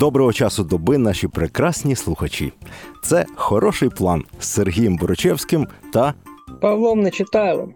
Доброго часу доби, наші прекрасні слухачі. Це хороший план з Сергієм Борочевським та Павлом Нечитайлом.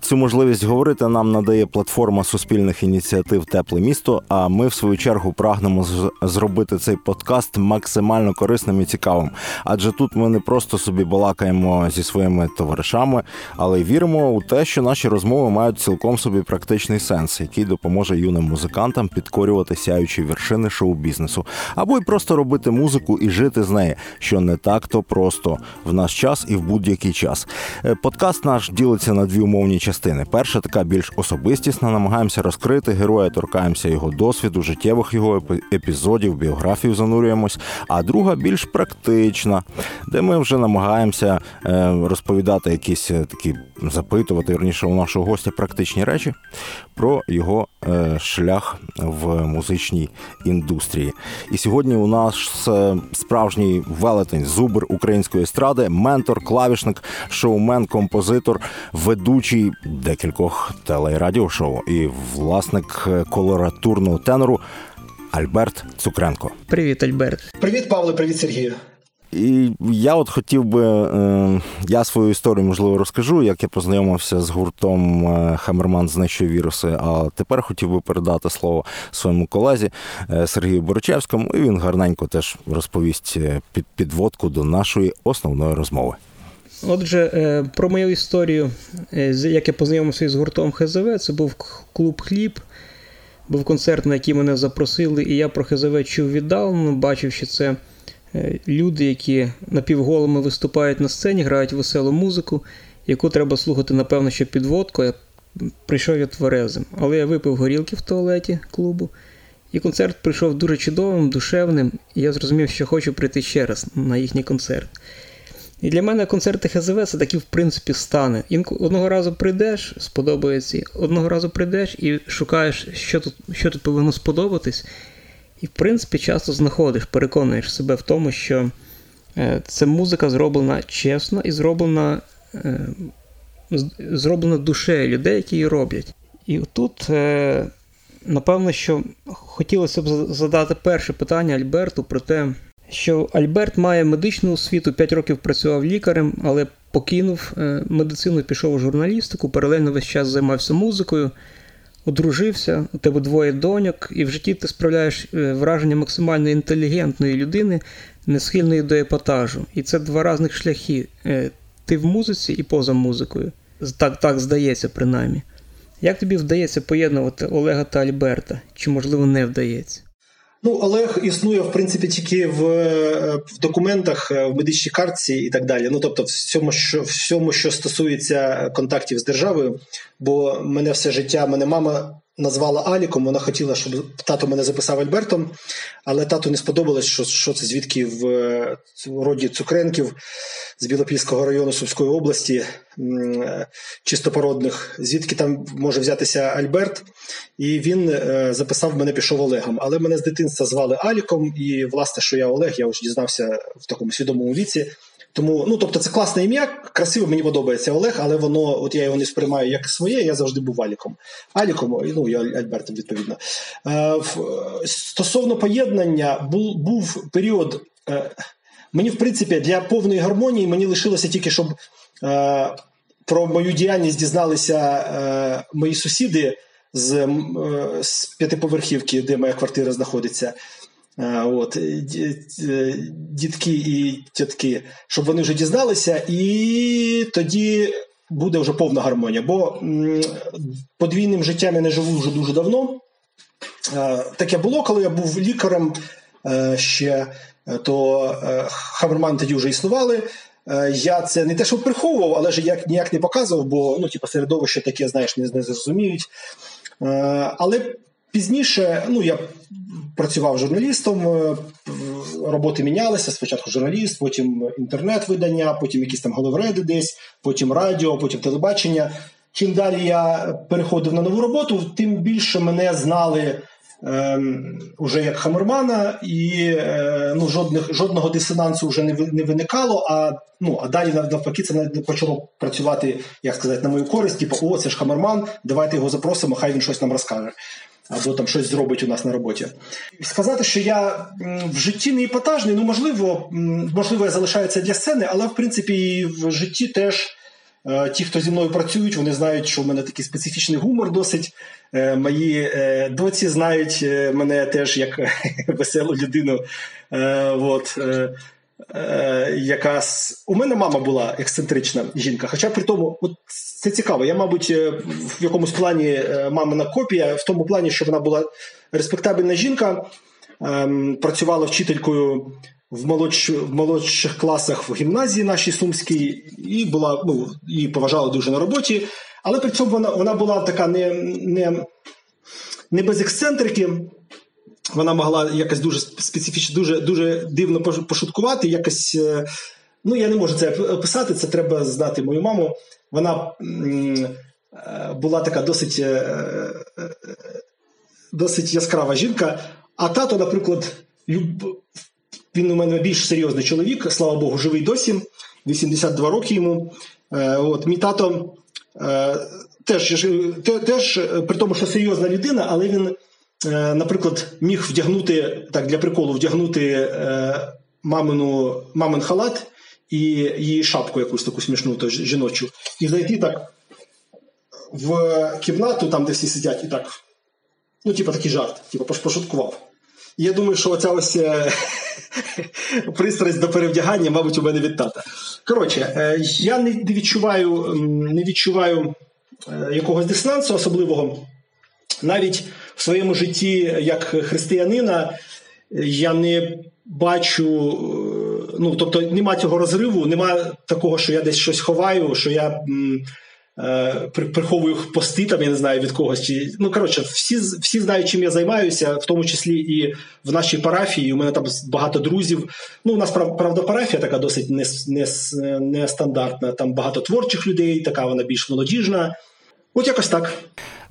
Цю можливість говорити нам надає платформа суспільних ініціатив Тепле місто. А ми, в свою чергу, прагнемо зробити цей подкаст максимально корисним і цікавим. Адже тут ми не просто собі балакаємо зі своїми товаришами, але й віримо у те, що наші розмови мають цілком собі практичний сенс, який допоможе юним музикантам підкорювати сяючі вершини шоу-бізнесу, або й просто робити музику і жити з неї, що не так то просто в наш час і в будь-який час. Е, подкаст наш ділиться на дві умовні частини частини. Перша така більш особистісна, намагаємося розкрити героя, торкаємося його досвіду, життєвих його епізодів, біографію занурюємось. А друга більш практична, де ми вже намагаємося е, розповідати якісь е, такі запитувати верніше у нашого гостя практичні речі про його е, шлях в музичній індустрії. І сьогодні у нас справжній велетень, зубр української естради, ментор, клавішник, шоумен, композитор, ведучий декількох теле- і радіошоу і власник колоратурного тенору Альберт Цукренко. Привіт, Альберт. Привіт, Павло, привіт, Сергію. І я от хотів би, е, я свою історію можливо розкажу, як я познайомився з гуртом е, Хамерман знищує віруси. А тепер хотів би передати слово своєму колезі е, Сергію Борочевському, і він гарненько теж розповість під підводку до нашої основної розмови. Отже, е, про мою історію, е, як я познайомився з гуртом ХЗВ, це був клуб Хліб. Був концерт, на який мене запросили, і я про ХЗВ чув віддалено, бачив, що це е, люди, які напівголими виступають на сцені, грають веселу музику, яку треба слухати, напевно, що підводку. Я прийшов я тверезим. Але я випив горілки в туалеті клубу, і концерт прийшов дуже чудовим, душевним, і я зрозумів, що хочу прийти ще раз на їхній концерт. І для мене концерти ХЗВ це такі, в принципі, стани. Одного разу прийдеш, сподобається, одного разу прийдеш і шукаєш, що тут що тут повинно сподобатись. І, в принципі, часто знаходиш, переконуєш себе в тому, що е, ця музика зроблена чесно і зроблена е, зроблена душею людей, які її роблять. І тут, е, напевно, що хотілося б задати перше питання Альберту про те, що Альберт має медичну освіту, 5 років працював лікарем, але покинув е, медицину, пішов у журналістику, паралельно весь час займався музикою, одружився, у тебе двоє доньок, і в житті ти справляєш е, враження максимально інтелігентної людини, не схильної до епатажу. І це два різних шляхи. Е, ти в музиці і поза музикою. Так, Так здається, принаймні. Як тобі вдається поєднувати Олега та Альберта? Чи, можливо, не вдається? Ну, Олег існує в принципі тільки в в документах, е, в медичній картці і так далі. Ну тобто, всьому, що всьому, що стосується контактів з державою, бо мене все життя, мене мама назвала Аліком. Вона хотіла, щоб тато мене записав Альбертом, але тату не сподобалось, що що це звідки в роді Цукренків з Білопільського району Сумської області, чистопородних, звідки там може взятися Альберт. І він е, записав мене, пішов Олегом. Але мене з дитинства звали Аліком, і власне, що я Олег, я вже дізнався в такому свідомому віці. Тому, ну тобто, це класне ім'я, красиво мені подобається Олег, але воно, от я його не сприймаю як своє, я завжди був Аліком. Аліком, ну я Альбертом, відповідно. Е, Стосовно поєднання, був був період. Е, Мені, в принципі, для повної гармонії мені лишилося тільки, щоб е, про мою діяльність дізналися е, мої сусіди з е, з п'ятиповерхівки, де моя квартира знаходиться. Е, от, е, Дітки і тітки, щоб вони вже дізналися, і тоді буде вже повна гармонія. Бо подвійним життям я не живу вже дуже давно. Е, таке було, коли я був лікарем ще то е, Хамерман тоді вже існували. Е, я це не те, що приховував, але ж як ніяк не показував, бо ну, типу, середовище таке, знаєш, не, зрозуміють. Е, але пізніше ну, я працював журналістом, роботи мінялися. Спочатку журналіст, потім інтернет-видання, потім якісь там головреди десь, потім радіо, потім телебачення. Чим далі я переходив на нову роботу, тим більше мене знали уже як Хамермана, і е, ну, жодних, жодного дисонансу вже не не виникало. А ну, а далі навпаки, це почало працювати, як сказати, на мою користь. Типу, о, це ж Хамерман, давайте його запросимо, хай він щось нам розкаже. Або там щось зробить у нас на роботі. Сказати, що я в житті не епатажний, ну можливо, можливо, я залишаю це для сцени, але в принципі і в житті теж ті, хто зі мною працюють, вони знають, що в мене такий специфічний гумор досить. Е, мої е, доці знають мене теж як веселу людину. От, якась... У мене мама була ексцентрична жінка. Хоча при тому, от це цікаво. Я, мабуть, в якомусь плані мамина копія, в тому плані, що вона була респектабельна жінка, ем, працювала вчителькою в молодш, в молодших класах в гімназії нашій Сумській, і була, ну, її поважали дуже на роботі, але при цьому вона вона була така не не, не без ексцентрики. Вона могла якось дуже специфічно, дуже дуже дивно пошуткувати. якось, е, Ну, я не можу це описати, це треба знати мою маму. Вона е, була така досить е, досить яскрава жінка. А тато, наприклад, він у мене більш серйозний чоловік, слава Богу, живий досі. 82 роки йому. Е, от, Мій тато е, теж, теж, при тому, що серйозна людина, але він, е, наприклад, міг вдягнути так для приколу вдягнути мамину, мамин халат і її шапку якусь таку смішну, то жіночу, і зайти так в кімнату, там, де всі сидять, і так. Ну, типу, такий жарт, типу, пошуткував. Я думаю, що оця ось пристрасть до перевдягання, мабуть, у мене від тата. Коротше, е, я не відчуваю не відчуваю е, якогось дисонансу особливого. Навіть в своєму житті, як християнина, я не бачу, е, ну тобто, нема цього розриву, нема такого, що я десь щось ховаю, що я Е, приховую пости, там, я не знаю від когось. Чи... Ну, коротше, всі всі знають, чим я займаюся, в тому числі і в нашій парафії. У мене там багато друзів. Ну, у нас правда, парафія така досить нестандартна. Не, не там багато творчих людей, така вона більш молодіжна. От якось так.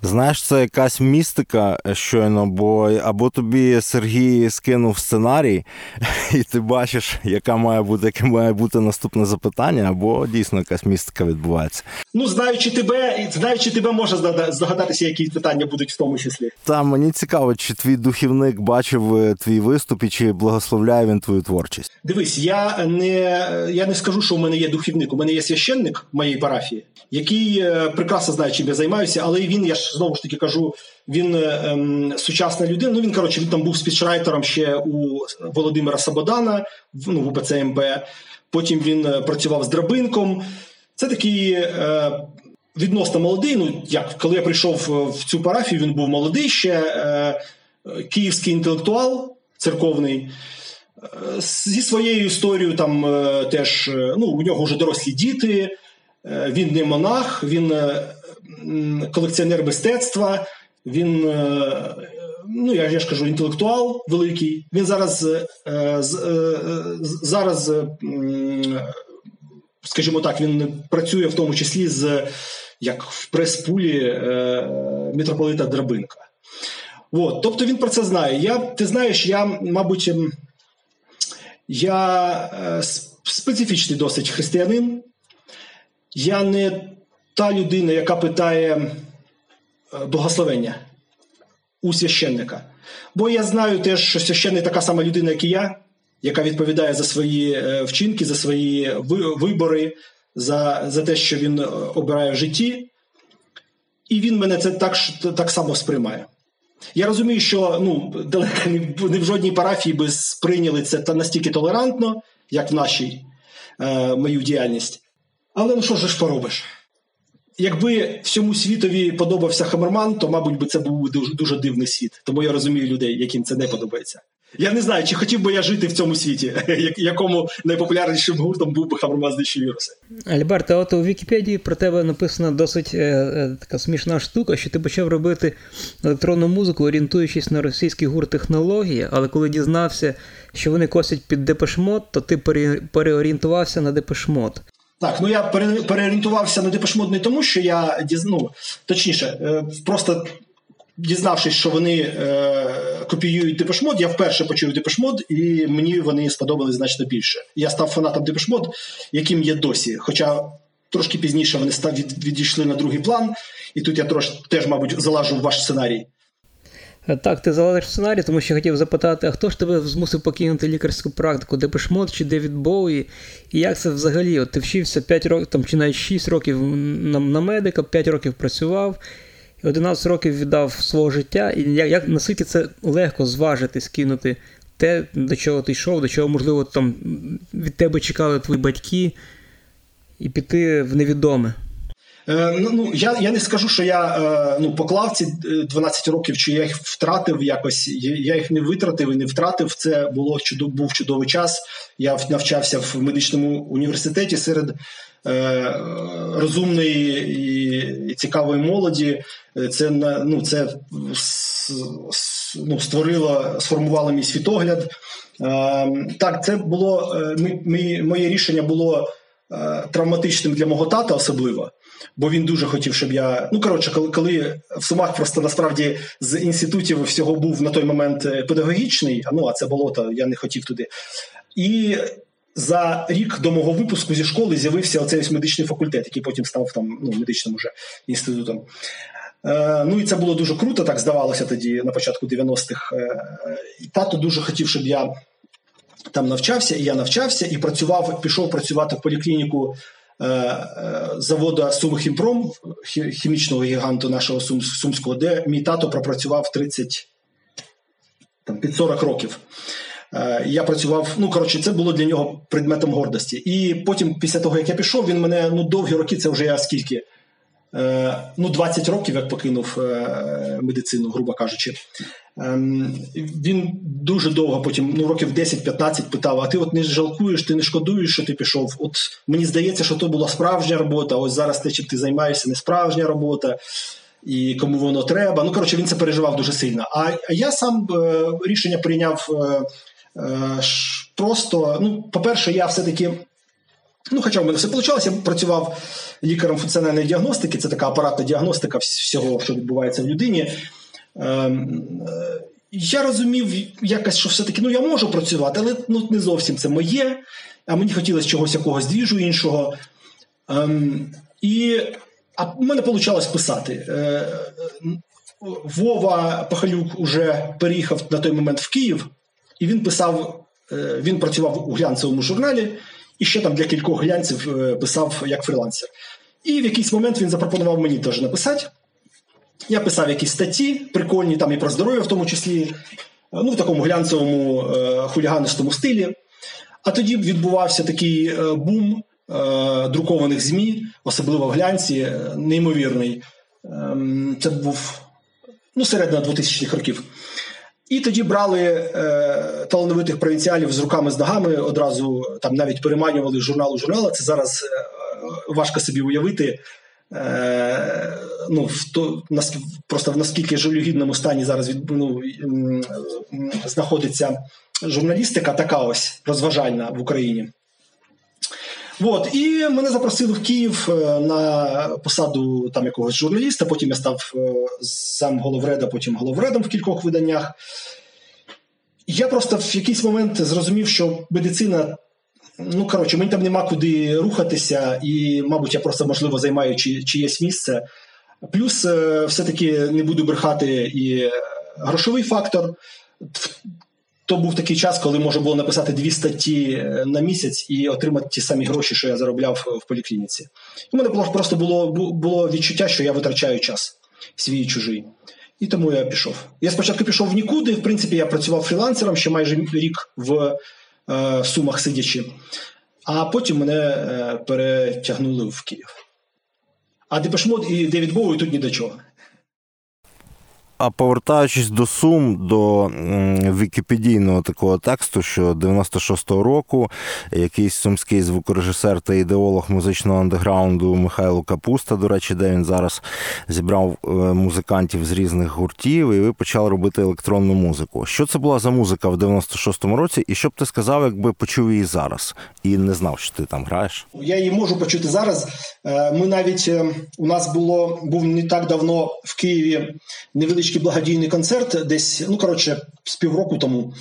Знаєш, це якась містика щойно, бо або тобі Сергій скинув сценарій, і ти бачиш, яка має бути яке має бути наступне запитання, або дійсно якась містика відбувається. Ну, знаючи тебе, знаючи тебе, може здогадатися, які питання будуть в тому числі. Та мені цікаво, чи твій духівник бачив е, твій виступ і чи благословляє він твою творчість. Дивись, я не я не скажу, що у мене є духівник. У мене є священник моєї парафії, який е, прекрасно знає, чим я займаюся, але він я ж знову ж таки кажу, він ем, сучасна людина. Ну він коротше він там був спічрайтером ще у Володимира Сабодана ну, в УПЦ Потім він е, працював з Драбинком. Це такий е, відносно молодий. Ну як коли я прийшов е, в цю парафію, він був молодий ще е, київський інтелектуал церковний. Е, зі своєю історією там е, теж ну, у нього вже дорослі діти, він не монах, він колекціонер мистецтва, він, е, ну я ж кажу, інтелектуал великий. Він зараз е, е, зараз, скажімо так, він працює в тому числі з як в прес-пулі митрополита Драбинка. От, Тобто він про це знає. Я, Ти знаєш, я, мабуть, ем, я специфічний досить християнин. Я не та людина, яка питає е, благословення у священника. Бо я знаю теж, що священник така сама людина, як і я, яка відповідає за свої е, вчинки, за свої вибори, за за те, що він е, обирає в житті. І він мене це так так само сприймає. Я розумію, що ну, далеко не в жодній парафії би сприйняли це настільки толерантно, як в нашій е, мою діяльність. Але ну що ж поробиш? Якби всьому світові подобався Хамерман, то, мабуть, би це був дуже дуже дивний світ. Тому я розумію людей, яким це не подобається. Я не знаю, чи хотів би я жити в цьому світі, якому найпопулярнішим гуртом був би Хамерман знищив віруси. Альберт, а от у Вікіпедії про тебе написана досить е, е, така смішна штука, що ти почав робити електронну музику, орієнтуючись на російський гурт технології, але коли дізнався, що вони косять під депешмот, то ти переорієнтувався на депешмот. Так, ну я переорієнтувався на депешмод не тому, що я ну, точніше, е, просто дізнавшись, що вони е, копіюють Depeche Mode, я вперше почув Depeche Mode, і мені вони сподобались значно більше. Я став фанатом Depeche Mode, яким є досі. Хоча трошки пізніше вони став, від, відійшли на другий план, і тут я трош, теж, мабуть, залажу в ваш сценарій. Е, так, ти залазиш в сценарій, тому що хотів запитати, а хто ж тебе змусив покинути лікарську практику, Depeche Mode чи Девід Боуї? І як це взагалі? От Ти вчився 5 років там, чи навіть 6 років на, на медика, 5 років працював, і 11 років віддав свого життя. І як, як наскільки це легко зважити, скинути те, до чого ти йшов, до чого, можливо, там від тебе чекали твої батьки, і піти в невідоме? Е, ну, ну я я не скажу, що я е, ну, поклав ці 12 років, чи я їх втратив якось. Я їх не витратив і не втратив. Це було чудов, був чудовий час. Я навчався в медичному університеті серед е, розумної і, цікавої молоді. Це ну, це ну, створило, сформувало мій світогляд. Е, так, це було ми, моє рішення було е, травматичним для мого тата, особливо бо він дуже хотів, щоб я. Ну коротше, коли коли в Сумах просто насправді з інститутів всього був на той момент е, педагогічний, ну а це болото, я не хотів туди. І за рік до мого випуску зі школи з'явився оцей ось медичний факультет, який потім став там ну, медичним уже інститутом. Е, ну і це було дуже круто, так здавалося тоді на початку 90-х. Е, і Тато дуже хотів, щоб я там навчався, і я навчався, і працював, пішов працювати в поліклініку заводу Сумхімпром, хімічного гіганту нашого Сумського, де мій тато пропрацював 30 там, під 40 років. Е, я працював, ну коротше, це було для нього предметом гордості. І потім, після того, як я пішов, він мене ну довгі роки, це вже я скільки. Ну, 20 років як покинув медицину, грубо кажучи. Ем, він дуже довго потім, ну років 10-15 питав: а ти от не жалкуєш, ти не шкодуєш, що ти пішов? От мені здається, що то була справжня робота. Ось зараз те, чим ти займаєшся, не справжня робота, і кому воно треба. Ну коротше, він це переживав дуже сильно. А я сам е, рішення прийняв е, е, просто. Ну, по-перше, я все-таки. Ну, хоча в мене все вийшло, я працював лікарем функціональної діагностики, це така апаратна діагностика всього, що відбувається в людині. Ем, е, я розумів якось, що все-таки ну я можу працювати, але ну, не зовсім це моє. А мені хотілося чогось якогось двіжу іншого. Ем, І а в мене вийшло писати. Е, Вова Пахалюк вже переїхав на той момент в Київ, і він писав, е, він працював у глянцевому журналі і ще там для кількох глянців е, писав як фрілансер. І в якийсь момент він запропонував мені теж написати. Я писав якісь статті, прикольні там і про здоров'я, в тому числі, ну в такому глянцевому е, хуліганистому стилі. А тоді відбувався такий е, бум е, друкованих ЗМІ, особливо в глянці, е, неймовірний. Ем, це був ну, середина 2000-х років. І тоді брали е, талановитих провінціалів з руками з ногами, одразу там навіть переманювали з журналу журнала. Це зараз е, важко собі уявити. Е, ну, в то, просто в наскільки жалюгідному стані зараз від, ну, знаходиться журналістика, така ось розважальна в Україні. От, і мене запросили в Київ е, на посаду там якогось журналіста. Потім я став е, сам головреда, потім головредом в кількох виданнях. Я просто в якийсь момент зрозумів, що медицина Ну, коротше, мені там нема куди рухатися, і, мабуть, я просто, можливо, займаю чи, чиєсь місце. Плюс, е, все-таки не буду брехати і грошовий фактор. То був такий час, коли можна було написати дві статті е, на місяць і отримати ті самі гроші, що я заробляв в поліклініці. У мене просто було було відчуття, що я витрачаю час свій чужий. І тому я пішов. Я спочатку пішов в нікуди. В принципі, я працював фрілансером ще майже рік в Е, Сумах сидячи, а потім мене е, перетягнули в Київ. А Депешмот і Девід Боуі тут ні до чого. А повертаючись до сум, до вікіпедійного такого тексту, що 96-го року якийсь сумський звукорежисер та ідеолог музичного андеграунду Михайло Капуста, до речі, де він зараз зібрав е, музикантів з різних гуртів, і ви почали робити електронну музику. Що це була за музика в 96-му році, і що б ти сказав, якби почув її зараз і не знав, що ти там граєш? Я її можу почути зараз. Е, ми навіть е, у нас було був не так давно в Києві невеличкий невеличкий благодійний концерт, десь, ну коротше, з півроку тому.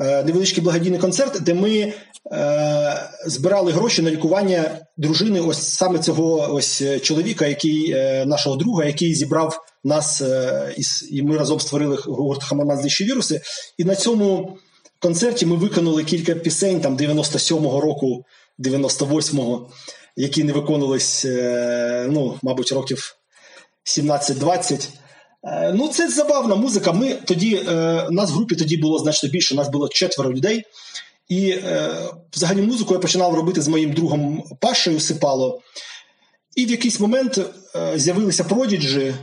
Е, невеличкий благодійний концерт, де ми е, збирали гроші на лікування дружини, ось саме цього ось чоловіка, який е, нашого друга, який зібрав нас, е, і, ми разом створили гурт Хамаман віруси. І на цьому концерті ми виконали кілька пісень там 97-го року, 98-го, які не виконувались, е, ну, мабуть, років 17-20. Е, ну, це забавна музика. Ми тоді, е, нас в групі тоді було значно більше, нас було четверо людей. І е, взагалі музику я починав робити з моїм другом Пашею Сипало. І в якийсь момент з'явилися продіджі.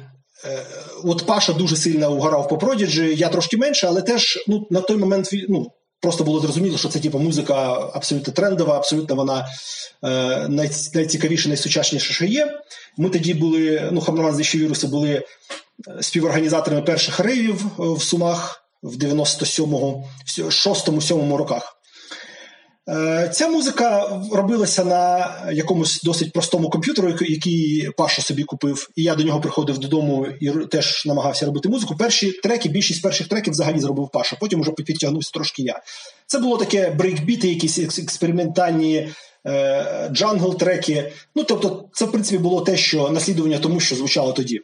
От Паша дуже сильно угорав по продіджі, я трошки менше, але теж ну, на той момент ну, просто було зрозуміло, що це типу, музика абсолютно трендова, абсолютно вона е, най, найцікавіша, найсучасніша, що є. Ми тоді були, ну, Хамраман віруси були співорганізаторами перших рейвів в Сумах в 97-му, 6-7 роках. Е, ця музика робилася на якомусь досить простому комп'ютеру, який Паша собі купив, і я до нього приходив додому і теж намагався робити музику. Перші треки, більшість перших треків взагалі зробив Паша. Потім вже підтягнувся трошки я. Це було таке брейкбіти, якісь експериментальні е, джангл-треки. Ну тобто, це в принципі було те, що наслідування тому, що звучало тоді.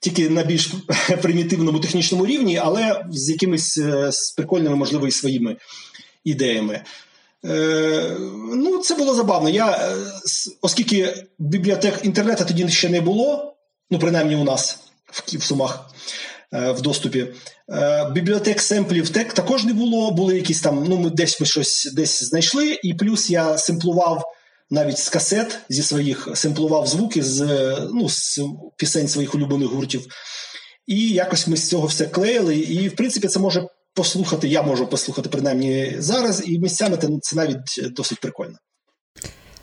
Тільки на більш примітивному технічному рівні, але з якимись е, з прикольними, можливо, і своїми ідеями. Е, ну, це було забавно. Я, е, Оскільки бібліотек інтернету тоді ще не було, ну, принаймні у нас в, в Сумах в доступі. Бібліотек семплів тек також не було, були якісь там, ну, ми десь ми щось десь знайшли, і плюс я семплував навіть з касет зі своїх, семплував звуки з ну, з пісень своїх улюблених гуртів. І якось ми з цього все клеїли. І, в принципі, це може послухати, я можу послухати принаймні зараз, і місцями це навіть досить прикольно.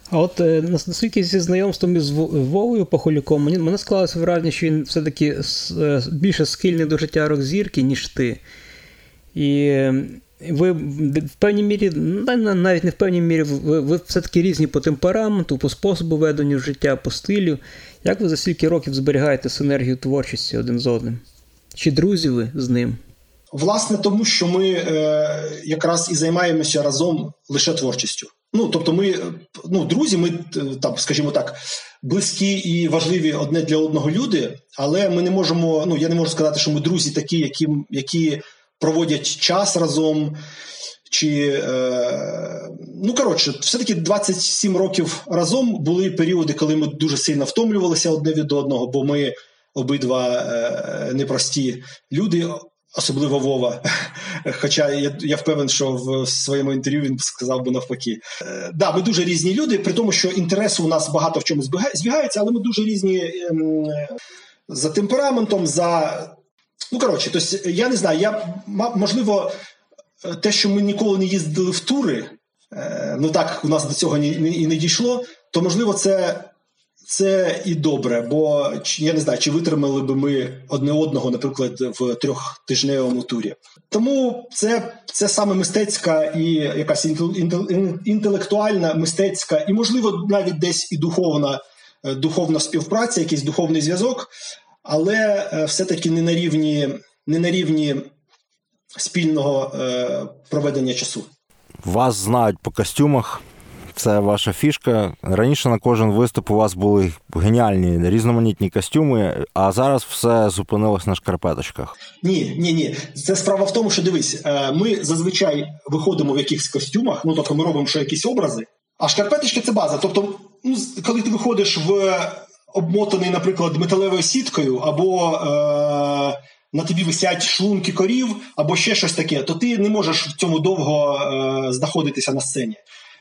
А от е, наскільки зі знайомством із Вовою Пахолюком, мене склалося враження, що він все-таки е, більше схильний до життя рок-зірки, ніж ти. І ви в певній мірі, навіть не в певній мірі, ви, ви все-таки різні по темпераменту, по способу ведення життя, по стилю. Як ви за стільки років зберігаєте синергію творчості один з одним? Чи друзі ви з ним? Власне, тому що ми е, якраз і займаємося разом лише творчістю. Ну, тобто, ми ну, друзі, ми е, там, скажімо так, близькі і важливі одне для одного люди, але ми не можемо. Ну, я не можу сказати, що ми друзі такі, які які проводять час разом. Чи, е, ну коротше, все-таки 27 років разом були періоди, коли ми дуже сильно втомлювалися одне від одного, бо ми обидва е, непрості люди. Особливо Вова. Хоча я я впевнений, що в своєму інтерв'ю він сказав би навпаки. Е, да, ми дуже різні люди, при тому, що інтереси у нас багато в чому збігаються, але ми дуже різні е, за темпераментом, за. Ну, коротше, тобто, я не знаю, я можливо, те, що ми ніколи не їздили в тури, е, ну так у нас до цього і не, дійшло, то можливо, це це і добре, бо я не знаю, чи витримали би ми одне одного, наприклад, в трьохтижневому турі. Тому це це саме мистецька і якась інтелектуальна, мистецька, і, можливо, навіть десь і духовна, е, духовна співпраця, якийсь духовний зв'язок, але е, все-таки не на рівні, не на рівні спільного е, проведення часу. Вас знають по костюмах це ваша фішка. Раніше на кожен виступ у вас були геніальні різноманітні костюми, а зараз все зупинилось на шкарпеточках. Ні, ні, ні. Це справа в тому, що дивись, е, ми зазвичай виходимо в якихось костюмах, ну тобто ми робимо ще якісь образи, а шкарпеточки це база. Тобто, ну, коли ти виходиш в обмотаний, наприклад, металевою сіткою, або е, на тобі висять шлунки корів, або ще щось таке, то ти не можеш в цьому довго е, знаходитися на сцені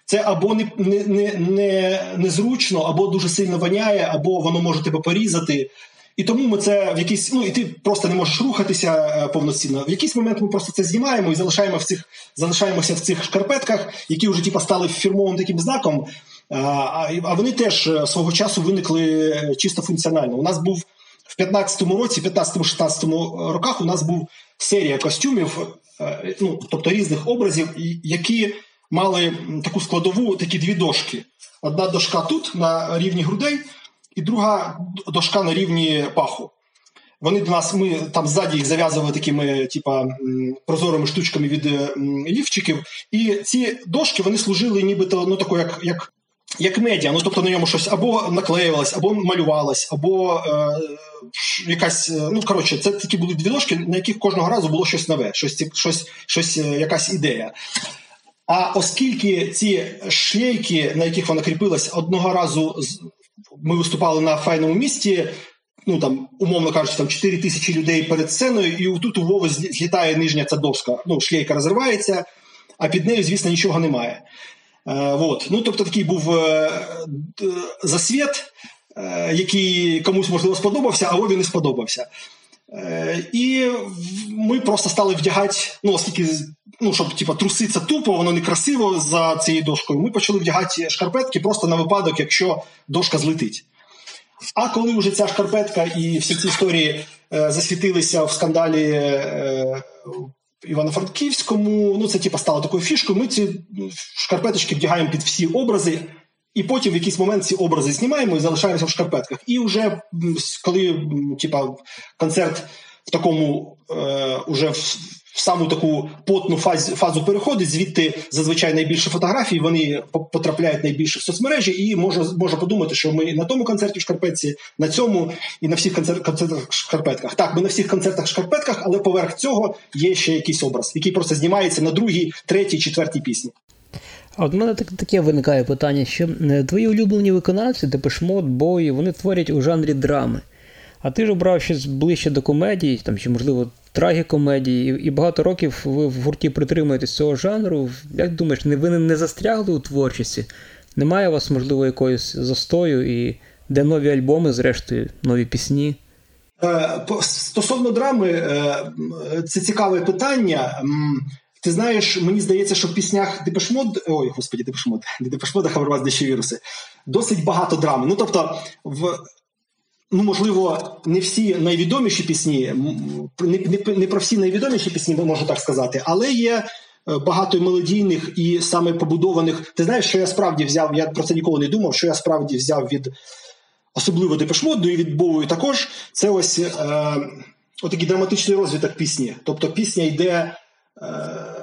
це або не, не, не, не, незручно, або дуже сильно воняє, або воно може тебе порізати. І тому ми це в якийсь, ну і ти просто не можеш рухатися е, повноцінно. В якийсь момент ми просто це знімаємо і залишаємо в цих, залишаємося в цих шкарпетках, які вже типу, стали фірмовим таким знаком. А, а вони теж е, свого часу виникли е, чисто функціонально. У нас був в 15-му році, 15-16 роках, у нас був серія костюмів, ну тобто різних образів, які мали таку складову, такі дві дошки. Одна дошка тут на рівні грудей, і друга дошка на рівні паху. Вони до нас, ми там ззаді їх зав'язували такими, типа, прозорими штучками від лівчиків. І ці дошки вони служили нібито ну, тако, як як, як медіа. Ну, тобто на ньому щось або наклеювалось, або малювалось, або е, якась. Ну, коротше, це такі були дві дошки, на яких кожного разу було щось нове, щось, щось, щось якась ідея. А оскільки ці шлейки, на яких вона кріпилась, одного разу ми виступали на файному місті, ну там, умовно кажучи, там 4 тисячі людей перед сценою, і тут у Вови злітає нижня ця доска. Ну, шлейка розривається, а під нею, звісно, нічого немає. Е, вот. Ну, Тобто такий був е, засвіт, е, який комусь можливо сподобався, а Вові не сподобався. І ми просто стали вдягати, ну, оскільки, ну, щоб типу, труситься тупо, воно некрасиво за цією дошкою. Ми почали вдягати шкарпетки просто на випадок, якщо дошка злетить. А коли вже ця шкарпетка і всі ці історії засвітилися в скандалі Івано-Франківському, ну це типу, стало такою фішкою. Ми ці шкарпеточки вдягаємо під всі образи, і потім в якийсь момент ці образи знімаємо і залишаємося в шкарпетках. І вже коли типа, концерт в такому е, уже в, в саму таку потну фазу, фазу переходить, звідти зазвичай найбільше фотографій, вони потрапляють найбільше в соцмережі, і може може подумати, що ми на тому концерті в шкарпетці, на цьому і на всіх концерт, концертах в шкарпетках. Так, ми на всіх концертах в шкарпетках, але поверх цього є ще якийсь образ, який просто знімається на другій, третій, четвертій пісні. А от в мене так, таке виникає питання, що е, твої улюблені виконавці, Депешмот, Бої, вони творять у жанрі драми. А ти ж обрав щось ближче до комедії, там, чи, можливо, трагікомедії, і, і багато років ви в гурті притримуєтесь цього жанру. Як думаєш, не ви не застрягли у творчості? Немає у вас, можливо, якоїсь застою, і де нові альбоми, зрештою, нові пісні? Е, стосовно драми, е, це цікаве питання. Ти знаєш, мені здається, що в піснях Depeche Mode, ой, господі, Depeche Mode, не Depeche Mode, а Хамерман Знищує Віруси, досить багато драми. Ну тобто, в. Ну, можливо, не всі найвідоміші пісні, не, не, не про всі найвідоміші пісні, можу так сказати, але є е, багато мелодійних і саме побудованих. Ти знаєш, що я справді взяв, я про це ніколи не думав, що я справді взяв від особливо Депешмоду і від Бовою також. Це ось е, отакий драматичний розвиток пісні. Тобто пісня йде. Е, е,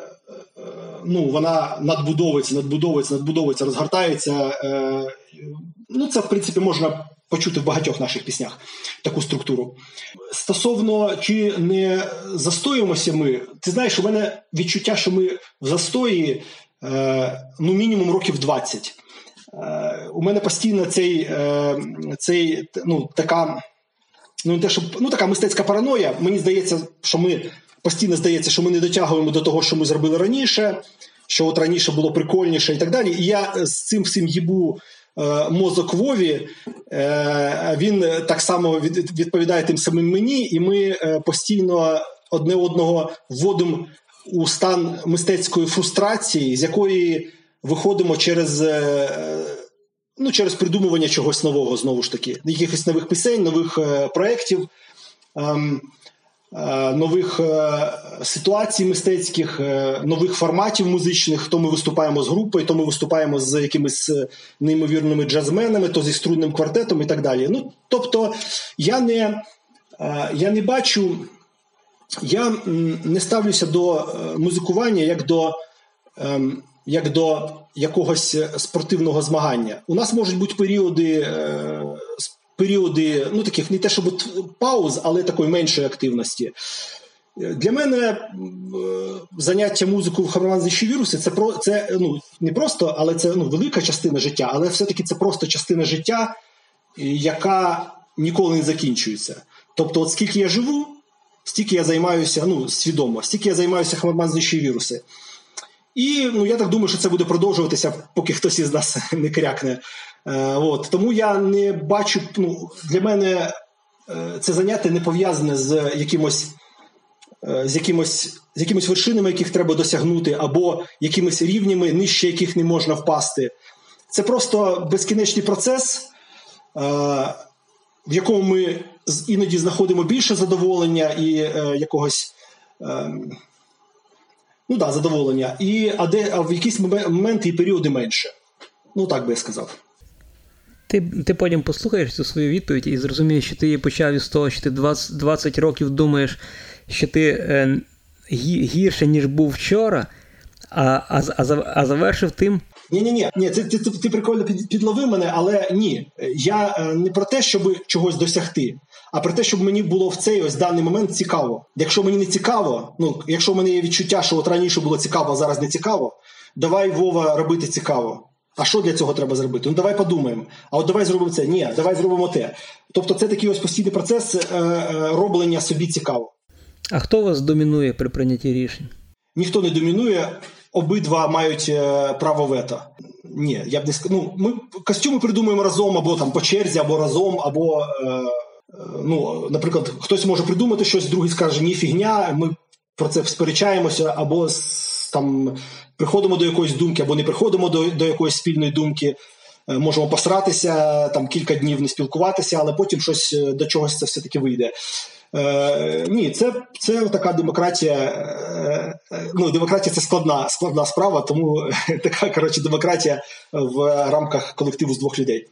ну, Вона надбудовується, надбудовується, надбудовується, розгортається. Е, ну, Це, в принципі, можна почути в багатьох наших піснях таку структуру. Стосовно чи не застоюємося ми, ти знаєш, у мене відчуття, що ми в застої ну, мінімум років 20. У мене постійно цей, цей ну, така. Ну, те, щоб, ну, така мистецька параноя. Мені здається, що ми постійно здається, що ми не дотягуємо до того, що ми зробили раніше, що от раніше було прикольніше і так далі. І я з цим всім їбу е, мозок Вові, е, він так само відповідає тим самим мені, і ми е, постійно одне одного вводимо у стан мистецької фрустрації, з якої виходимо через. Ну, через придумування чогось нового, знову ж таки, якихось нових пісень, нових е, проєктів. Ем, Е, нових е, ситуацій мистецьких, е, нових форматів музичних. То ми виступаємо з групою, то ми виступаємо з якимись неймовірними джазменами, то зі струнним квартетом і так далі. Ну, Тобто, я не, я не бачу, я не ставлюся до музикування як до. Ем, як до якогось спортивного змагання. У нас можуть бути періоди періоди, ну таких не те, щоб пауз, але такої меншої активності. Для мене е, заняття музикою в Хабаранзі віруси це про це ну не просто, але це ну, велика частина життя, але все-таки це просто частина життя, яка ніколи не закінчується. Тобто, от скільки я живу, стільки я займаюся, ну свідомо, стільки я займаюся Хабаранзі віруси. І ну, я так думаю, що це буде продовжуватися, поки хтось із нас не крякне от, Тому я не бачу, ну, для мене е, це заняття не пов'язане з якимось е, з якимось, з якимось вершинами, яких треба досягнути, або якимись рівнями, нижче яких не можна впасти. Це просто безкінечний процес, в якому ми іноді знаходимо більше задоволення і якогось. Ну да, задоволення, і а де а в якісь моменти і періоди менше. Ну так би я сказав. Ти ти потім послухаєш цю свою відповідь і зрозумієш, що ти її почав із того, що ти 20 20 років думаєш, що ти е, гірше, ніж був вчора, а а, а, а завершив тим. Ні, ні, ні, ні, ти, ти, ти прикольно підловив мене, але ні. Я е, не про те, щоб чогось досягти, а про те, щоб мені було в цей ось даний момент цікаво. Якщо мені не цікаво, ну якщо в мене є відчуття, що от раніше було цікаво, а зараз не цікаво, давай Вова робити цікаво. А що для цього треба зробити? Ну давай подумаємо. А от давай зробимо це. Ні, давай зробимо те. Тобто, це такий ось постійний процес е, е, роблення собі цікаво. А хто вас домінує при прийнятті рішень? Ніхто не домінує, обидва мають е, право вето. Ні, я б не ну, Ми костюми придумуємо разом або там по черзі, або разом, або. Е, е, ну, Наприклад, хтось може придумати щось, другий скаже ні фігня. Ми про це сперечаємося, або там приходимо до якоїсь думки, або не приходимо до до якоїсь спільної думки. Е, можемо посратися, там кілька днів не спілкуватися, але потім щось е, до чогось це все-таки вийде. Е, Ні, це це така демократія. Е, ну, Демократія це складна складна справа, тому така коротше, демократія в рамках колективу з двох людей.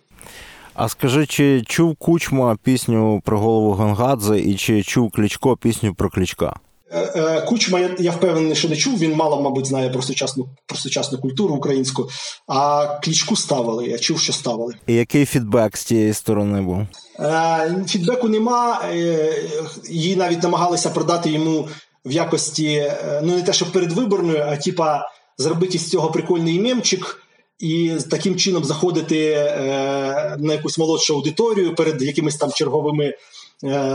А скажи, чи чув Кучма пісню про голову Гонгадзе і чи чув Кличко пісню про Кличка? Е, е, Кучма, я, впевнений, що не чув. Він мало, мабуть, знає про сучасну про сучасну культуру українську, а клічку ставили. Я чув, що ставили. І який фідбек з тієї сторони був? Е, Фідбеку нема. Її навіть намагалися продати йому в якості, ну не те, що передвиборною, а типа зробити з цього прикольний мемчик. І таким чином заходити на якусь молодшу аудиторію перед якимись там черговими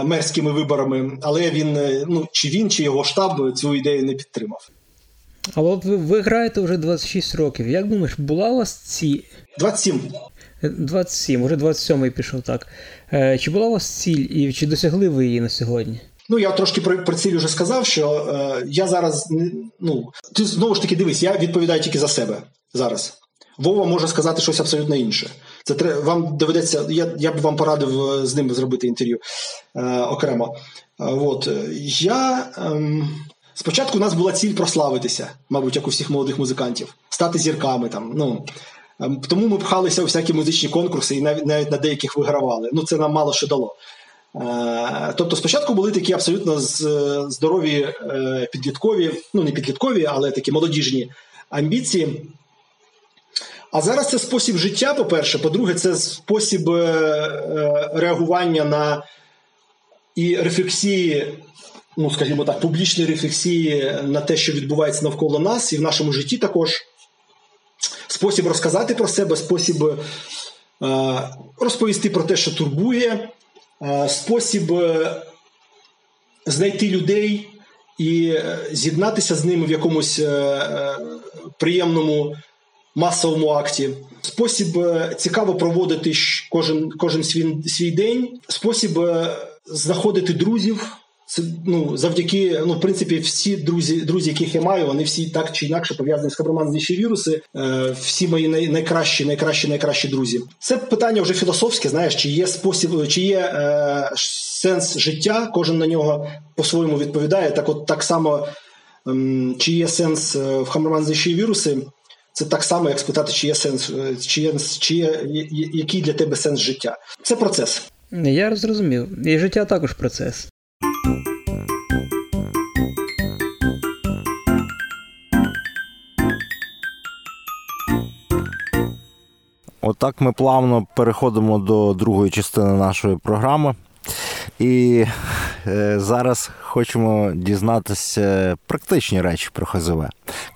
мерськими виборами, але він е, ну чи він, чи його штаб цю ідею не підтримав. Але от ви, ви граєте вже 26 років. Як думаєш, була у вас ці 27. 27, уже 27-й пішов так. Е, Чи була у вас ціль і чи досягли ви її на сьогодні? Ну, я трошки про, про ціль вже сказав, що е, я зараз ну ти знову ж таки дивись, я відповідаю тільки за себе зараз. Вова може сказати щось абсолютно інше. Це треба вам доведеться. Я я б вам порадив е, з ним зробити інтерв'ю е, окремо. Е, от я е, спочатку у нас була ціль прославитися, мабуть, як у всіх молодих музикантів, стати зірками там. Ну ем, тому ми пхалися у всякі музичні конкурси і навіть навіть на деяких вигравали. Ну це нам мало що дало. Е, тобто, спочатку були такі абсолютно здорові підліткові, ну не підліткові, але такі молодіжні амбіції. А зараз це спосіб життя, по-перше. По-друге, це спосіб е, е, реагування на і рефлексії, ну, скажімо так, публічної рефлексії на те, що відбувається навколо нас, і в нашому житті також. Спосіб розказати про себе, спосіб е, розповісти про те, що турбує, спосіб знайти людей і з'єднатися з ними в якомусь приємному масовому акті. Спосіб е, цікаво проводити кожен кожен свій свій день, спосіб е, знаходити друзів. Це ну завдяки ну в принципі всі друзі, друзі, яких я маю, вони всі так чи інакше пов'язані з хаброманзніші віруси. Е, всі мої най, найкращі, найкращі, найкращі друзі. Це питання вже філософське. Знаєш, чи є спосіб, чи є е, сенс життя? Кожен на нього по-своєму відповідає. Так, от так само, е, чи є сенс в хамроманзніші віруси? Це так само, як спитати, чи є сенс, е, чи є, чи є який для тебе сенс життя. Це процес. Я зрозумів. І життя також процес. Отак ми плавно переходимо до другої частини нашої програми. І зараз хочемо дізнатися практичні речі про ХЗВ.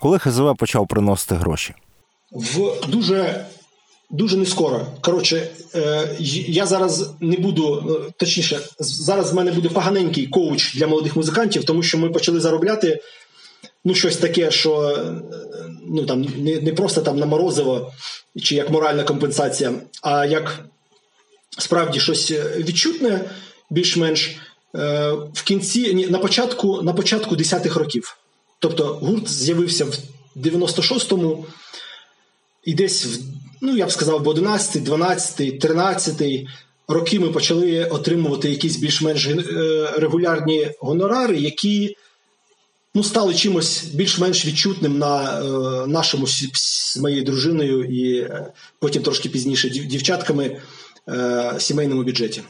Коли ХЗВ почав приносити гроші? В дуже дуже не скоро. Коротше, е, я зараз не буду, е, точніше, зараз в мене буде поганенький коуч для молодих музикантів, тому що ми почали заробляти ну, щось таке, що е, ну, там, не, не просто там на морозиво чи як моральна компенсація, а як справді щось відчутне більш-менш е, в кінці на початку на початку 10-х років. Тобто гурт з'явився в 96-му і десь в, ну я б сказав, в 11, 12, 13 роки ми почали отримувати якісь більш-менш е, регулярні гонорари, які ну, стали чимось більш-менш відчутним на е, нашому з моєю дружиною і е, потім трошки пізніше дівчатками е, сімейному бюджеті.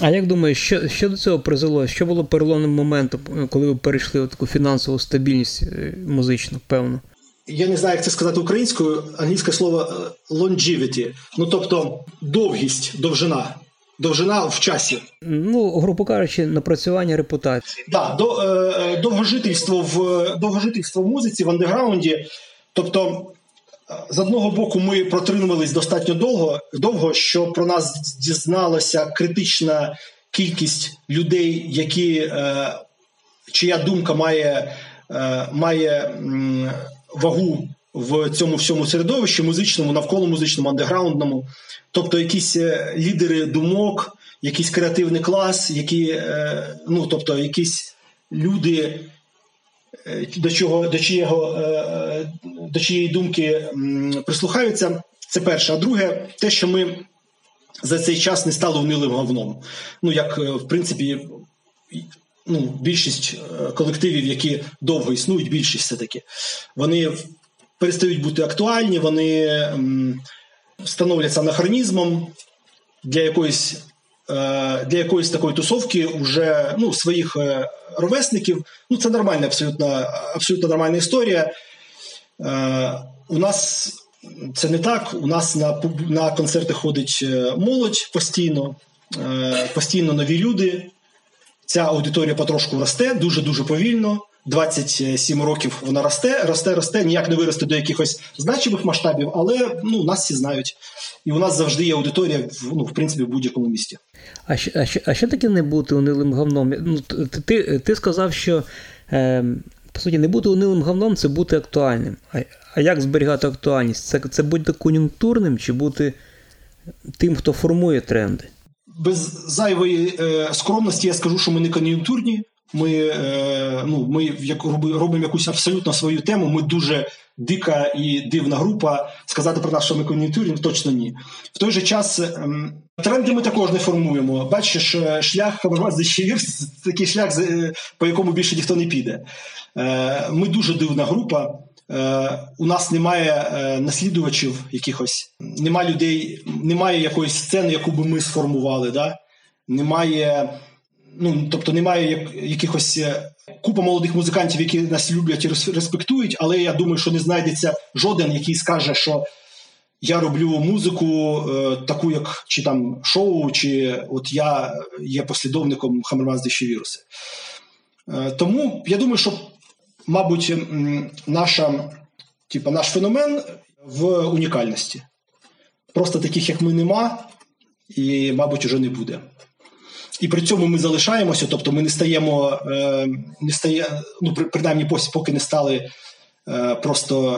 А як думаєш, що що до цього призвело? Що було переломним моментом, коли ви перейшли в таку фінансову стабільність е, музичну, певно? Я не знаю, як це сказати українською, англійське слово е, longevity, ну тобто довгість, довжина. Довжина в часі. Ну, грубо кажучи, напрацювання репутації. Так, да, до, е, довгожительство в довгожительство в музиці в андеграунді. Тобто, з одного боку, ми протримувались достатньо довго, довго, що про нас дізналася критична кількість людей, які, е, чия думка має, е, має вагу в цьому всьому середовищі музичному, навколо музичному, андеграундному, тобто якісь е, лідери думок, якийсь креативний клас, які, ну тобто, якісь люди. Е, до чого до чиєго до чиєї думки прислухаються, це перше. А друге, те, що ми за цей час не стали унилим говном. Ну як в принципі, ну, більшість колективів, які довго існують, більшість все таки, вони перестають бути актуальні, вони становляться анахронізмом для якоїсь е, для якоїсь такої тусовки вже ну, своїх е, ровесників. Ну, Це нормальна, абсолютно абсолютно нормальна історія. Е, у нас це не так. У нас на на концерти ходить молодь постійно, постійно нові люди. Ця аудиторія потрошку росте дуже дуже повільно. 27 років вона росте, росте, росте, ніяк не виросте до якихось значимих масштабів, але ну нас всі знають, і у нас завжди є аудиторія ну, в принципі в будь-якому місті. А що, а що, а що таке не бути унилим говном? Ну ти ти сказав, що е, по суті не бути унилим говном це бути актуальним. А а як зберігати актуальність? Це це бути кон'юнктурним чи бути тим, хто формує тренди? Без зайвої е, скромності я скажу, що ми не кон'юнктурні. Ми е, ну, ми як робимо якусь абсолютно свою тему. Ми дуже дика і дивна група. Сказати про нас, що ми кон'юнктурні, точно ні. В той же час ем, тренди ми також не формуємо. Бачиш, е, шлях Хабарваз – такий шлях, е, по якому більше ніхто не піде. Ми дуже дивна група. У нас немає наслідувачів якихось, немає людей, немає якоїсь сцени, яку би ми сформували. Да? Немає ну тобто немає якихось е, купа молодих музикантів, які нас люблять і респектують, але я думаю, що не знайдеться жоден, який скаже, що я роблю музику, е, таку, як чи там шоу, чи от я є послідовником Хамермаз Дещі віруси. Е, тому я думаю, що, мабуть, наша, типу, наш феномен в унікальності. Просто таких, як ми, нема, і, мабуть, уже не буде і при цьому ми залишаємося, тобто ми не стаємо, е, не стає, ну принаймні поки не стали е, просто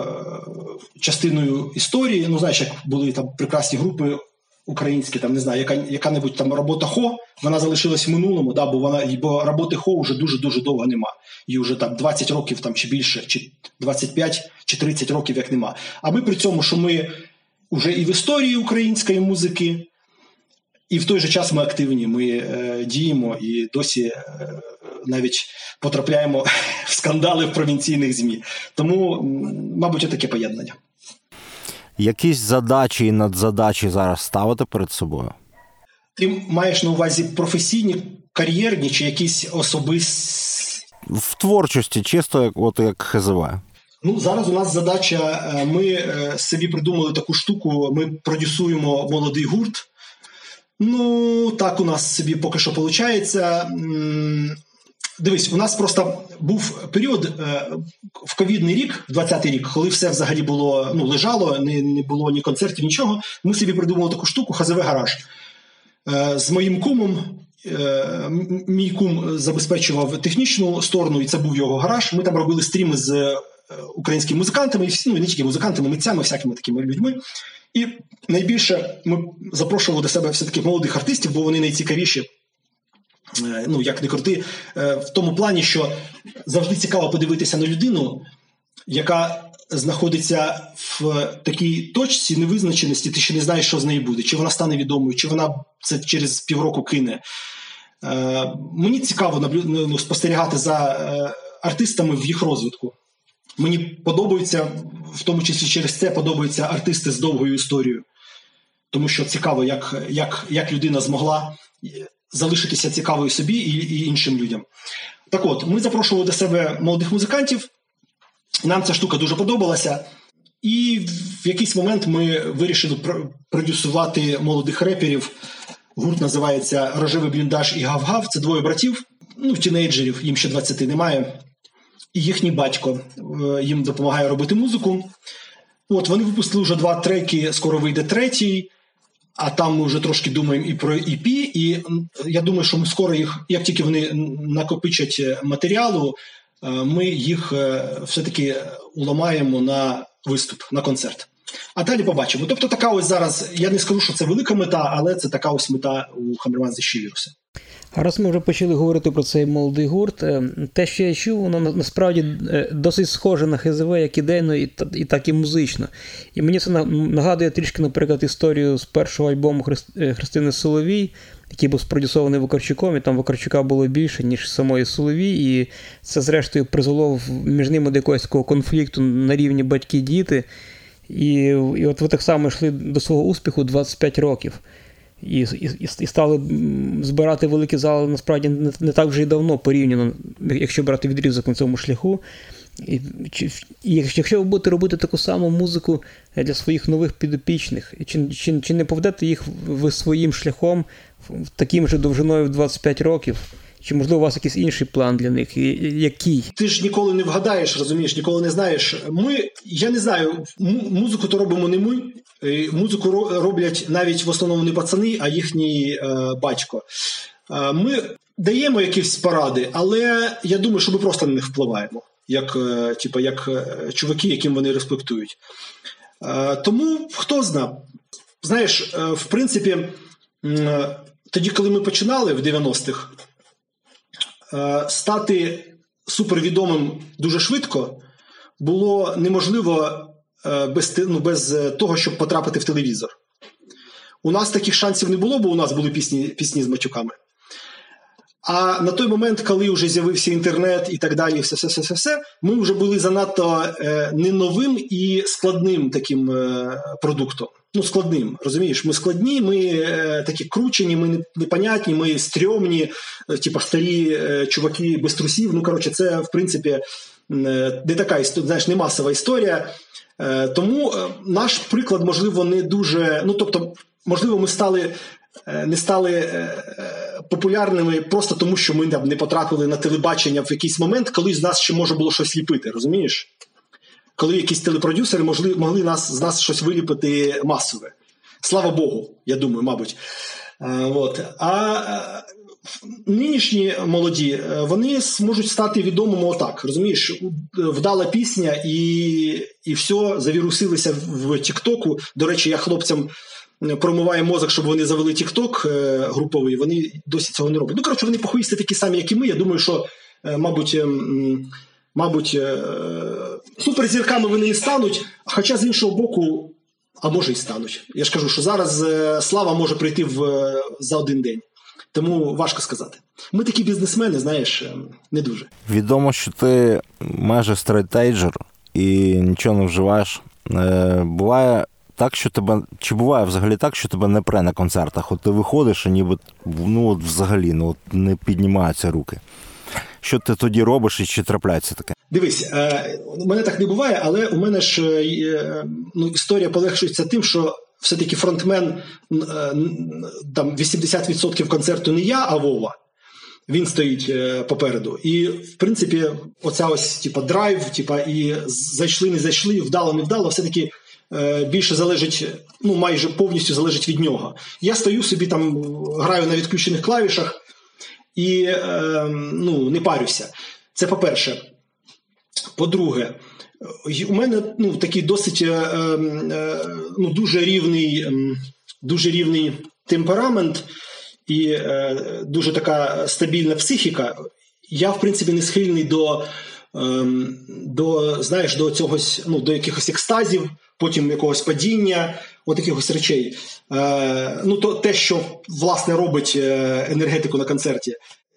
е, частиною історії. Ну, знаєш, як були там прекрасні групи українські, там не знаю, яка яка-небудь там робота хо, вона залишилась в минулому, да, бо вона бо роботи хо вже дуже дуже довго нема. І вже там 20 років там чи більше, чи 25 чи 30 років як нема. А ми при цьому, що ми вже і в історії української музики. І в той же час ми активні, ми е, діємо і досі е, навіть потрапляємо в скандали в провінційних ЗМІ. Тому, мабуть, таке поєднання. Якісь задачі і надзадачі зараз ставити перед собою? Ти маєш на увазі професійні, кар'єрні чи якісь особисті? В творчості, чисто як от як ХЗВ. Ну, зараз у нас задача. Е, ми е, собі придумали таку штуку. Ми продюсуємо молодий гурт. Ну, так у нас собі поки що виходить. Дивись, у нас просто був період е, в ковідний рік, 20-й рік, коли все взагалі було ну, лежало, не не було ні концертів, нічого. Ми собі придумали таку штуку ХЗВ гараж. Е, з моїм кумом. Е, мій кум забезпечував технічну сторону, і це був його гараж. Ми там робили стріми з українськими музикантами, і всі, ну не тільки музикантами, митцями, всякими такими людьми. І найбільше ми запрошували до себе все-таки молодих артистів, бо вони найцікавіші. Е, ну, як не крути, е, в тому плані, що завжди цікаво подивитися на людину, яка знаходиться в такій точці невизначеності, ти ще не знаєш, що з нею буде, чи вона стане відомою, чи вона це через півроку кине. Е, мені цікаво ну, спостерігати за артистами в їх розвитку. Мені подобаються, в тому числі через це подобаються артисти з довгою історією. Тому що цікаво, як як, як людина змогла залишитися цікавою собі і, і іншим людям. Так от, ми запрошували до себе молодих музикантів. Нам ця штука дуже подобалася. І в якийсь момент ми вирішили продюсувати молодих реперів. Гурт називається Рожевий бліндаж і Гав-Гав. Це двоє братів, ну, тінейджерів, їм ще 20 немає. Їхній батько е, їм допомагає робити музику. От вони випустили вже два треки, скоро вийде третій. А там ми вже трошки думаємо і про EP, і я думаю, що ми скоро їх, як тільки вони накопичать матеріалу, е, ми їх е, все-таки уламаємо на виступ, на концерт. А далі побачимо. Тобто, така ось зараз, я не скажу, що це велика мета, але це така ось мета у Хамерман Зішівіруса. А раз ми вже почали говорити про цей молодий гурт, е, те, що я чув, воно насправді е, досить схоже на ХЗВ, як ідейно, і і так і музично. І мені це нагадує трішки, наприклад, історію з першого альбому е, Христини Соловій, який був спродюсований Вакарчуком, і там Вакарчука було більше, ніж самої Соловій. І це, зрештою, призвело між ними до якогось конфлікту на рівні батьки-діти. І і от ви так само йшли до свого успіху 25 років і і, і стали збирати великі зали насправді не, не так вже й давно порівняно, якщо брати відрізок на цьому шляху. І, і Якщо ви будете робити таку саму музику для своїх нових підопічних, чи чи, чи не поведете їх ви своїм шляхом таким же довжиною в 25 років? Чи можливо у вас якийсь інший план для них? Який? Ти ж ніколи не вгадаєш, розумієш, ніколи не знаєш. Ми, я не знаю, музику то робимо не ми. Музику роблять навіть в основному не пацани, а їхній е, батько. Е, ми даємо якісь поради, але я думаю, що ми просто на них впливаємо, як е, типу, як е, чуваки, яким вони респектують. Е, тому хто зна, знаєш, е, в принципі, тоді, коли ми починали в 90-х. Е, стати супервідомим дуже швидко було неможливо е, без ну, без того, щоб потрапити в телевізор. У нас таких шансів не було, бо у нас були пісні пісні з матюками. А на той момент, коли вже з'явився інтернет і так далі, все, все, все, все, все ми вже були занадто е, не новим і складним таким е, продуктом ну, складним. Розумієш, ми складні, ми е, такі кручені, ми непонятні, ми стрьомні, е, типа старі е, чуваки без трусів. Ну, коротше, це в принципі е, не така знаєш, не масова історія. Тому наш приклад, можливо, не дуже. Ну, тобто, можливо, ми стали. Не стали популярними просто тому, що ми не потрапили на телебачення в якийсь момент, коли з нас ще може було щось ліпити, розумієш? коли якісь телепродюсери могли могли нас, з нас щось виліпити масове. Слава Богу, я думаю, мабуть. А, е, от. а е, нинішні молоді е, вони зможуть стати відомими отак. Розумієш, вдала пісня і і все, завірусилися в Тіктоку. До речі, я хлопцям промиваю мозок, щоб вони завели Тікток груповий. Вони досі цього не роблять. Ну, коротше, вони похуїсти такі самі, як і ми. Я думаю, що, мабуть. Ем, мабуть, е, суперзірками вони не стануть, хоча з іншого боку, а може й стануть. Я ж кажу, що зараз е, слава може прийти в, за один день. Тому важко сказати. Ми такі бізнесмени, знаєш, е, не дуже. Відомо, що ти майже straight edger і нічого не вживаєш. Буває так, що тебе. Чи буває взагалі так, що тебе не пре на концертах? От ти виходиш, і ніби ну от взагалі ну, от не піднімаються руки. Що ти тоді робиш і чи трапляється таке? Дивись, е, у мене так не буває, але у мене ж е, ну, історія полегшується тим, що все-таки фронтмен е, там 80% концерту не я, а Вова. Він стоїть попереду. І, в принципі, оця ось типа драйв, типа, і зайшли, не зайшли, вдало, не вдало, все-таки більше залежить, ну майже повністю залежить від нього. Я стою собі там, граю на відключених клавішах і е, ну, не парюся. Це по-перше. По-друге, у мене ну, такий досить е, е, ну, дуже рівний ем, дуже рівний темперамент і е, дуже така стабільна психіка. Я, в принципі, не схильний до ем, до, знаєш, до цього, ну, до якихось екстазів, потім якогось падіння, от якихось речей. Ну, то те, що власне робить енергетику на концерті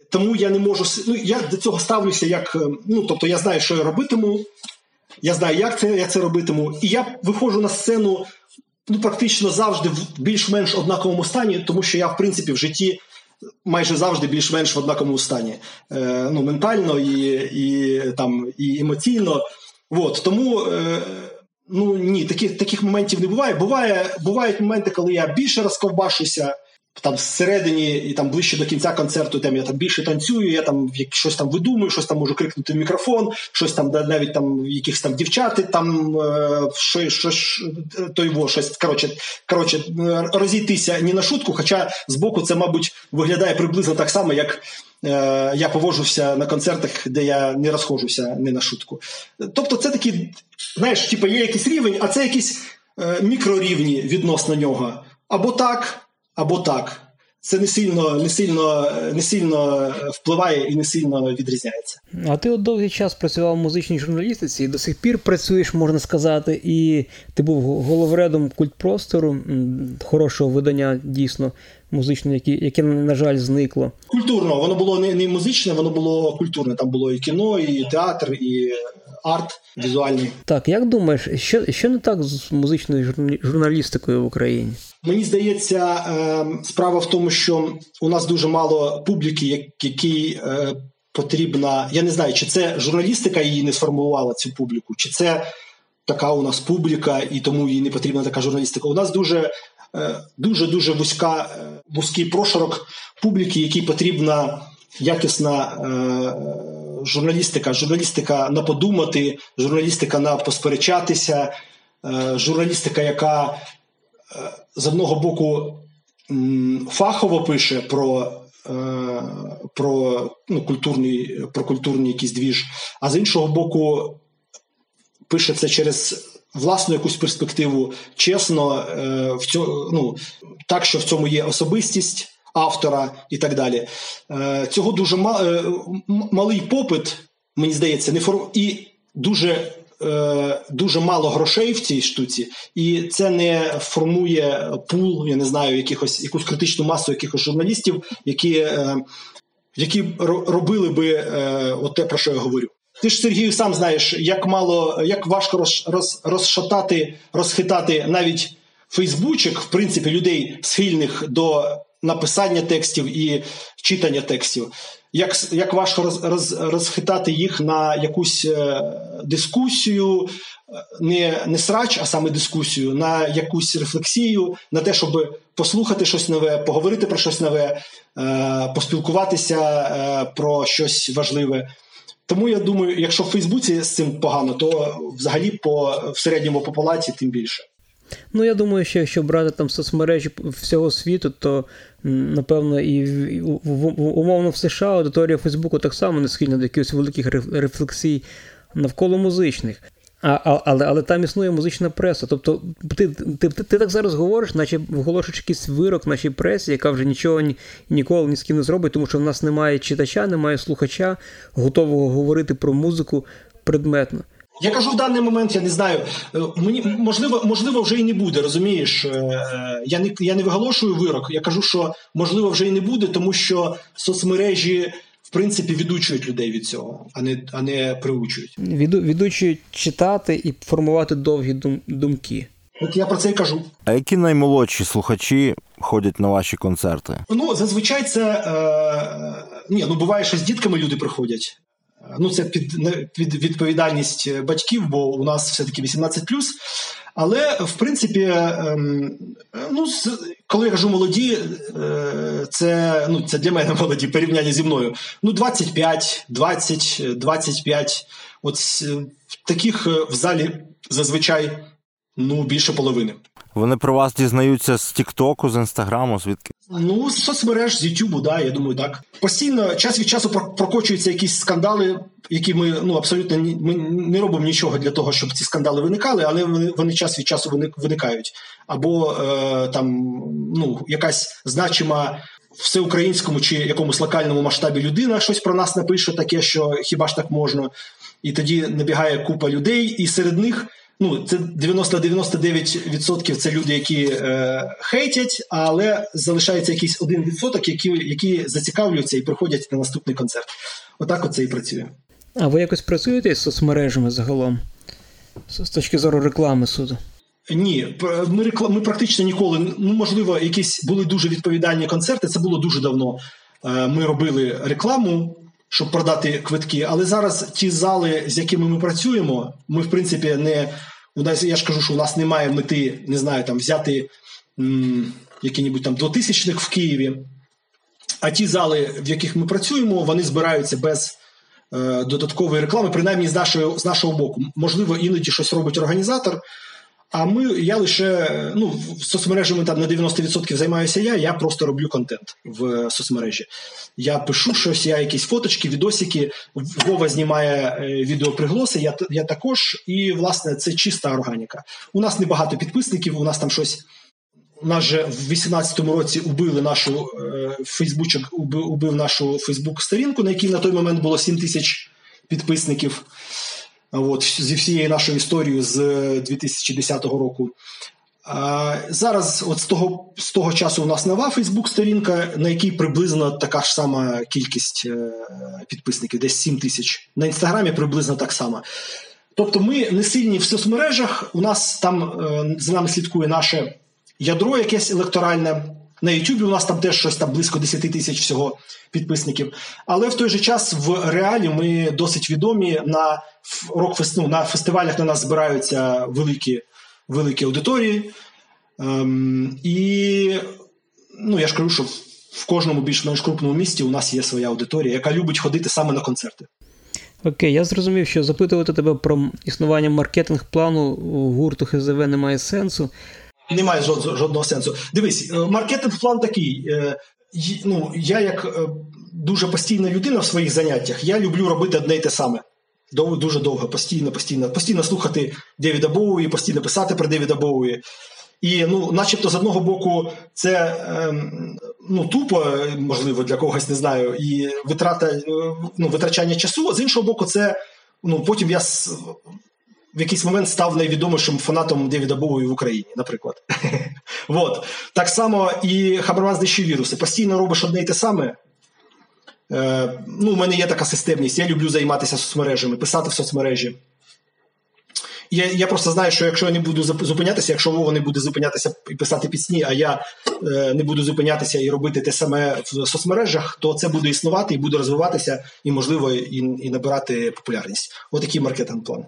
тому я не можу ну, я до цього ставлюся як. Е, ну тобто, я знаю, що я робитиму, я знаю, як це я це робитиму, і я виходжу на сцену ну, практично завжди в більш-менш однаковому стані, тому що я, в принципі, в житті. Майже завжди більш-менш в однаковому стані, е, ну ментально і і там і емоційно. От, Тому е, ну ні, таких таких моментів не буває. Буває, Бувають моменти, коли я більше розковбашуся, там всередині і там ближче до кінця концерту там я там більше танцюю, я там щось там видумую, щось там можу крикнути в мікрофон, щось там навіть там якихось там дівчати, там е, що, що, той во, щось коротше, коротше, розійтися ні на шутку. Хоча з боку це, мабуть, виглядає приблизно так само, як е, я поводжуся на концертах, де я не розходжуся не на шутку. Тобто, це такі, знаєш, типу, є якийсь рівень, а це якісь е, мікрорівні відносно нього. Або так або так. Це не сильно не сильно, не сильно впливає і не сильно відрізняється. А ти от довгий час працював в музичній журналістиці і до сих пір працюєш, можна сказати, і ти був головредом культпростору, хорошого видання дійсно музичне, яке, яке, на жаль, зникло. Культурно, воно було не не музичне, воно було культурне. Там було і кіно, і театр, і арт візуальний. Так, як думаєш, що що не так з музичною журналістикою в Україні? Мені здається, ем, справа в тому, що у нас дуже мало публіки, якій е, потрібна. Я не знаю, чи це журналістика її не сформувала цю публіку, чи це така у нас публіка, і тому їй не потрібна така журналістика. У нас дуже е, дуже дуже вузька е, вузький прошарок публіки, якій потрібна якісна журналістика, журналістика на подумати, журналістика на посперечатися, журналістика, яка з одного боку фахово пише про е, про ну, культурний про культурний якийсь двіж, а з іншого боку, пише це через власну якусь перспективу, чесно, е, в цьому, ну, так, що в цьому є особистість автора і так далі. Е, цього дуже малий попит, мені здається, не форм... і дуже Е, дуже мало грошей в цій штуці, і це не формує пул, я не знаю, якихось якусь критичну масу якихось журналістів, які е, які робили би е, от те, про що я говорю. Ти ж Сергію сам знаєш, як мало, як важко роз, роз, розшатати, розхитати навіть Фейсбучик, в принципі, людей схильних до написання текстів і читання текстів як як важко роз, роз, розхитати їх на якусь е, дискусію, не не срач, а саме дискусію, на якусь рефлексію, на те, щоб послухати щось нове, поговорити про щось нове, е, поспілкуватися е, про щось важливе. Тому я думаю, якщо в Фейсбуці з цим погано, то взагалі по в середньому по тим більше. Ну, я думаю, що якщо брати там соцмережі всього світу, то напевно і в, в, умовно в США аудиторія Фейсбуку так само не схильна до якихось великих рефлексій навколо музичних. А, Але але там існує музична преса. Тобто ти ти, ти, ти так зараз говориш, наче вголошуєш якийсь вирок нашій пресі, яка вже нічого ні, ніколи ні з ким не зробить, тому що в нас немає читача, немає слухача, готового говорити про музику предметно. Я кажу в даний момент, я не знаю. Е, мені можливо, можливо, вже і не буде. Розумієш, е, я не я не виголошую вирок. Я кажу, що можливо вже і не буде, тому що соцмережі. В принципі, відучують людей від цього, а не а не приучують. Віду, відучують читати і формувати довгі дум, думки. От я про це і кажу. А які наймолодші слухачі ходять на ваші концерти? Ну зазвичай це е, ні, ну буває, що з дітками люди приходять. Ну, це під під відповідальність батьків, бо у нас все-таки 18 Але в принципі, ем, ну коли я кажу молоді, е, це ну це для мене молоді порівняння зі мною. Ну 25, 20, 25. От таких е, в залі зазвичай ну більше половини. Вони про вас дізнаються з Тіктоку, з Інстаграму, звідки? Ну, з соцмереж, з Ютубу, да, я думаю, так. Постійно час від часу прокочуються якісь скандали, які ми ну абсолютно ми не робимо нічого для того, щоб ці скандали виникали, але вони вони час від часу виникають. Або е, там ну, якась значима. Всеукраїнському чи якомусь локальному масштабі людина щось про нас напише, таке, що хіба ж так можна, і тоді набігає купа людей, і серед них Ну, це 90-99% це люди, які е, хейтять, але залишається якийсь один відсоток, які які зацікавлюються і приходять на наступний концерт. Отак оце і працює. А ви якось працюєте з соцмережами загалом? З точки зору реклами суду? Ні, ми реклам, ми практично ніколи. Ну, можливо, якісь були дуже відповідальні концерти. Це було дуже давно. Е, ми робили рекламу, щоб продати квитки. Але зараз ті зали, з якими ми працюємо, ми в принципі не у нас. Я ж кажу, що у нас немає мети, не знаю, там взяти м, які-небудь там двотисячних в Києві. А ті зали, в яких ми працюємо, вони збираються без е, додаткової реклами, принаймні з нашого з нашого боку. Можливо, іноді щось робить організатор. А ми, я лише ну, соцмережами там на 90% займаюся я, я просто роблю контент в соцмережі. Я пишу щось, я якісь фоточки, відосики, Вова знімає е, відеоприглоси, я я також, і, власне, це чиста органіка. У нас небагато підписників, у нас там щось. У нас же в 18-му році убили нашу е, Фейсбучок, убив, убив нашу Фейсбук-сторінку, на якій на той момент було 7 тисяч підписників. От, зі всією нашою історією з 2010 е, року. Зараз, от з того з того часу, у нас нова Фейсбук-сторінка, на якій приблизно така ж сама кількість е, підписників, десь 7 тисяч. На інстаграмі приблизно так само. Тобто, ми не сильні в соцмережах. У нас там е, за нами слідкує наше ядро, якесь електоральне. На Ютубі у нас там теж щось там близько 10 тисяч всього підписників. Але в той же час в реалі ми досить відомі на рок ну, на фестивалях на нас збираються великі великі аудиторії. Ем, І ну, я ж кажу, що в кожному більш-менш крупному місті у нас є своя аудиторія, яка любить ходити саме на концерти. Окей, я зрозумів, що запитувати тебе про існування маркетинг-плану гурту ХЗВ немає сенсу. Немає жодного сенсу. Дивись, е, маркетинг-план такий. Е, ну, Я, як е, дуже постійна людина в своїх заняттях, я люблю робити одне й те саме. Дуже довго, постійно, постійно, постійно слухати Девіда Боуї, постійно писати про Девіда Боуї. І, ну, начебто, з одного боку, це ем, ну, тупо, можливо, для когось не знаю, і витрата, ну, витрачання часу, а з іншого боку, це ну, потім я в якийсь момент став найвідомішим фанатом Девіда Боуї в Україні, наприклад. Вот. Так само і Хабарван знищив віруси. Постійно робиш одне й те саме. Е, ну, У мене є така системність. Я люблю займатися соцмережами, писати в соцмережі. Я я просто знаю, що якщо я не буду зупинятися, якщо Вова не буде зупинятися і писати пісні, а я е, не буду зупинятися і робити те саме в соцмережах, то це буде існувати і буде розвиватися, і, можливо, і і набирати популярність. Отакий маркетинг план.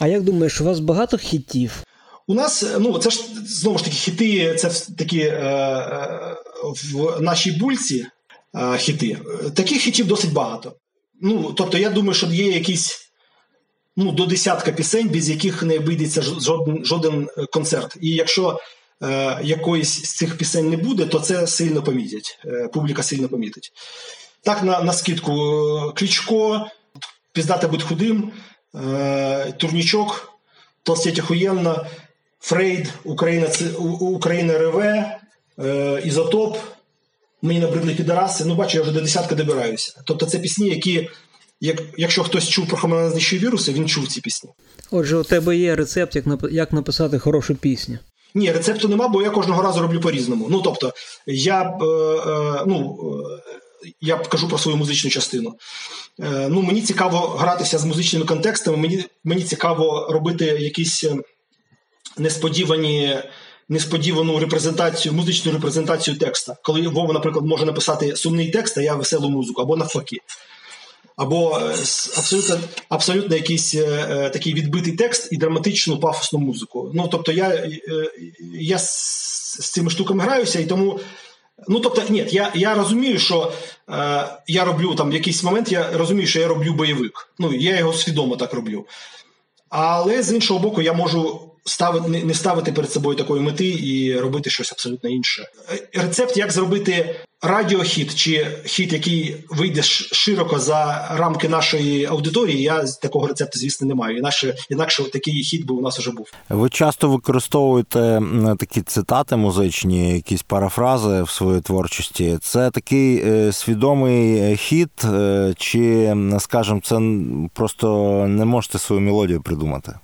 А як думаєш, у вас багато хітів? У нас ну це ж знову ж таки хіти, це такі е, е, в нашій бульці е, хіти. Таких хітів досить багато. Ну, Тобто, я думаю, що є якісь ну, до десятка пісень, без яких не обійдеться жоден жоден концерт. І якщо е, якоїсь з цих пісень не буде, то це сильно помітять. Е, публіка сильно помітить. Так, на на скидку Клічко, піздати будь худим. Е, турнічок, толстеть охуєнно, Фрейд, Україна Україна РВ, е, Ізотоп. Мені набридли підараси. Ну, бачу, я вже до десятка добираюся. Тобто це пісні, які, як, якщо хтось чув про хомонаднищі віруси, він чув ці пісні. Отже, у тебе є рецепт, як як написати хорошу пісню. Ні, рецепту нема, бо я кожного разу роблю по-різному. Ну, тобто, я е, е, ну, я кажу про свою музичну частину. Е, ну, Мені цікаво гратися з музичними контекстами, мені мені цікаво робити якісь е, несподівані. Несподівану репрезентацію, музичну репрезентацію текста. Коли Вова, наприклад, може написати сумний текст, а я веселу музику, або навпаки. Або е, абсолютно абсолютно якийсь е, такий відбитий текст і драматичну пафосну музику. Ну, тобто, я е, я з, з цими штуками граюся, і тому Ну, тобто, ні, я я розумію, що е, я роблю там якийсь момент, я розумію, що я роблю бойовик. Ну, я його свідомо так роблю. Але з іншого боку, я можу ставити, не ставити перед собою такої мети і робити щось абсолютно інше. Рецепт, як зробити радіохіт чи хіт, який вийде широко за рамки нашої аудиторії, я такого рецепту, звісно, не маю. Інакше інакше такий хіт би у нас вже був. Ви часто використовуєте такі цитати музичні, якісь парафрази в своїй творчості. Це такий е, свідомий хіт, е, чи, скажімо, це просто не можете свою мелодію придумати?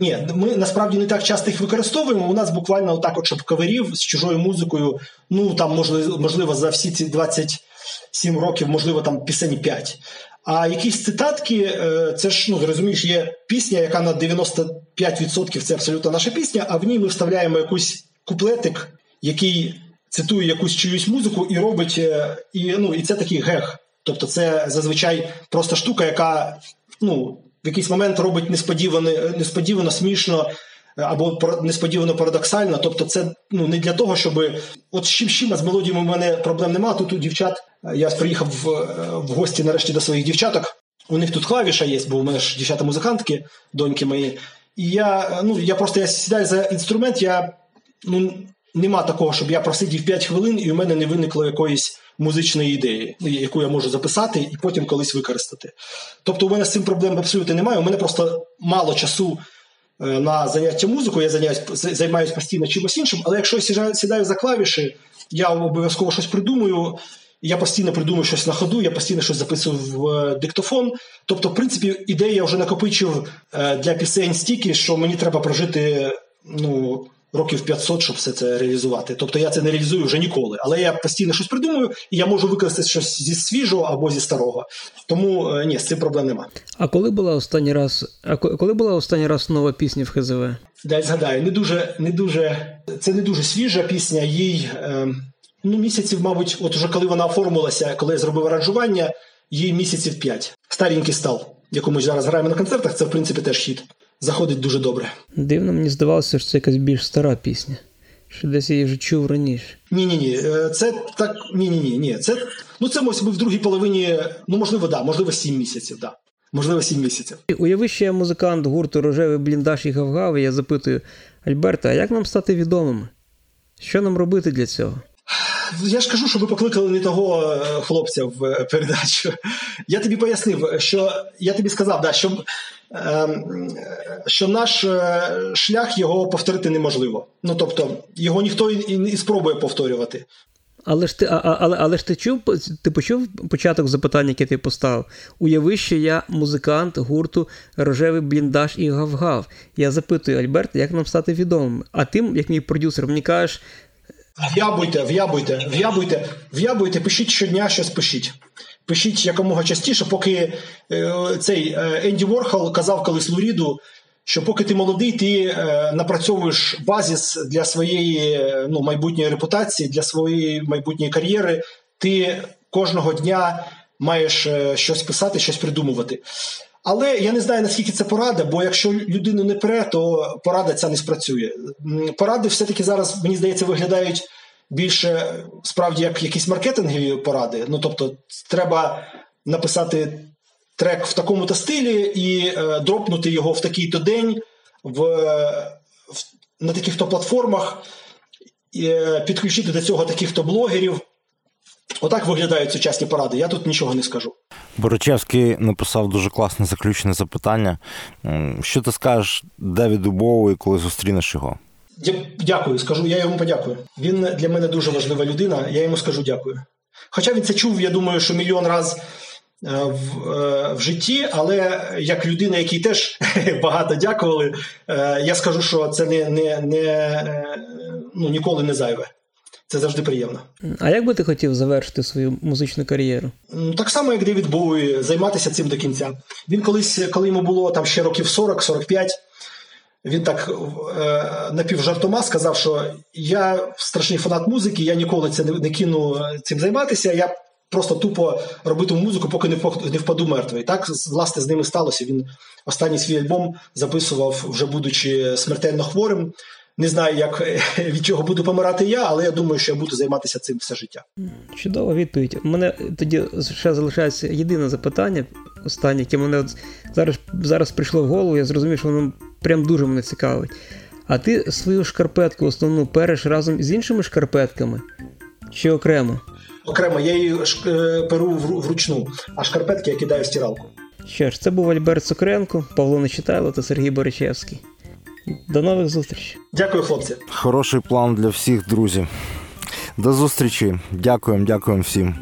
Ні, ми насправді не так часто їх використовуємо. У нас буквально отак, от, каверів з чужою музикою, ну там можливо, за всі ці 27 років, можливо, там пісень 5. А якісь цитатки, е, це ж ну розумієш, є пісня, яка на 95% це абсолютно наша пісня, а в ній ми вставляємо якийсь куплетик, який цитує якусь чиюсь музику і робить, е, і ну і це такий гех. Тобто, це зазвичай просто штука, яка ну в якийсь момент робить несподівано, несподівано смішно. Або несподівано парадоксально, тобто це ну не для того, щоб от з чим чим з мелодіями в мене проблем немає. Тут у дівчат я приїхав в, в гості нарешті до своїх дівчаток. У них тут клавіша є, бо у мене ж дівчата-музикантки, доньки мої. І я ну я просто я сідаю за інструмент. Я ну нема такого, щоб я просидів 5 хвилин, і у мене не виникло якоїсь музичної ідеї, яку я можу записати і потім колись використати. Тобто, у мене з цим проблем абсолютно немає. У мене просто мало часу е, на заняття музикою, я займаюся постійно чимось іншим, але якщо я сідаю за клавіші, я обов'язково щось придумую. Я постійно придумую щось на ходу, я постійно щось записую в е, диктофон. Тобто, в принципі, ідеї я вже накопичив е, для пісень стільки, що мені треба прожити ну, років 500, щоб все це реалізувати. Тобто я це не реалізую вже ніколи. Але я постійно щось придумую, і я можу використати щось зі свіжого або зі старого. Тому е, ні, з цим проблем нема. А коли була останній раз, а коли була останній раз нова пісня в ХЗВ? Дай згадаю, не дуже, не дуже це не дуже свіжа пісня. Їй е, ну місяців, мабуть, от уже коли вона оформилася, коли я зробив аранжування, їй місяців 5. Старенький став, якому зараз граємо на концертах. Це в принципі теж хіт заходить дуже добре. Дивно, мені здавалося, що це якась більш стара пісня. Що десь я її вже чув раніше. Ні, ні, ні. Це так. Ні, ні, ні, ні. Це ну це ми в другій половині. Ну можливо, да, можливо, сім місяців. Да. Можливо, сім місяців. Уяви, що я музикант гурту Рожевий бліндаж і Гавгав, і я запитую Альберта, а як нам стати відомими? Що нам робити для цього? Я ж кажу, що ви покликали не того е, хлопця в е, передачу. Я тобі пояснив, що я тобі сказав, да, що ем, що наш е, шлях його повторити неможливо. Ну тобто, його ніхто і не спробує повторювати. Але ж ти а, але, але ж ти чув, ти почув початок запитання, яке ти поставив? Уяви, що я музикант гурту Рожевий бліндаж і гав-гав. Я запитую Альберт, як нам стати відомими? А ти, як мій продюсер, мені кажеш, В'ябуйте, в'ябуйте, в'ябуйте, в'ябуйте, пишіть щодня, щось пишіть. Пишіть якомога частіше, поки е, цей е, Енді Ворхол казав колись Луріду, що поки ти молодий, ти е, напрацьовуєш базіс для своєї ну, майбутньої репутації, для своєї майбутньої кар'єри, ти кожного дня маєш щось писати, щось придумувати. Але я не знаю, наскільки це порада, бо якщо людину не пре, то порада ця не спрацює. Поради все-таки зараз, мені здається, виглядають більше справді як якісь маркетингові поради. Ну тобто, треба написати трек в такому-то стилі і е, дропнути його в такий-то день в, в на таких-то платформах, е, підключити до цього таких-то блогерів. Отак виглядають сучасні поради. Я тут нічого не скажу. Борочевський написав дуже класне заключне запитання. Що ти скажеш Девіду Боуі, коли зустрінеш його? Дякую, скажу, я йому подякую. Він для мене дуже важлива людина, я йому скажу дякую. Хоча він це чув, я думаю, що мільйон раз е, в е, в житті, але як людина, якій теж багато дякували, е, я скажу, що це не, не, не ну, ніколи не зайве. Це завжди приємно. А як би ти хотів завершити свою музичну кар'єру? Так само, як Девід Боуї, займатися цим до кінця. Він колись, коли йому було там ще років 40-45, він так е, напівжартома сказав, що я страшний фанат музики, я ніколи це не, не кину цим займатися. Я просто тупо робитиму музику, поки не не впаду мертвий. Так, власне, з ними сталося. Він останній свій альбом записував, вже будучи смертельно хворим. Не знаю, як від чого буду помирати я, але я думаю, що я буду займатися цим все життя. Чудова відповідь. У мене тоді ще залишається єдине запитання, останнє, яке мене от зараз зараз прийшло в голову. Я зрозумів, що воно прям дуже мене цікавить. А ти свою шкарпетку основну переш разом з іншими шкарпетками чи окремо? Окремо, я її е, перу вручну, а шкарпетки я кидаю в стиралку. Що ж, це був Альберт Цукренко, Павло Нечитайло та Сергій Боричевський. До нових зустрічей. Дякую, хлопці. Хороший план для всіх, друзі. До зустрічі. Дякуємо, дякуємо всім.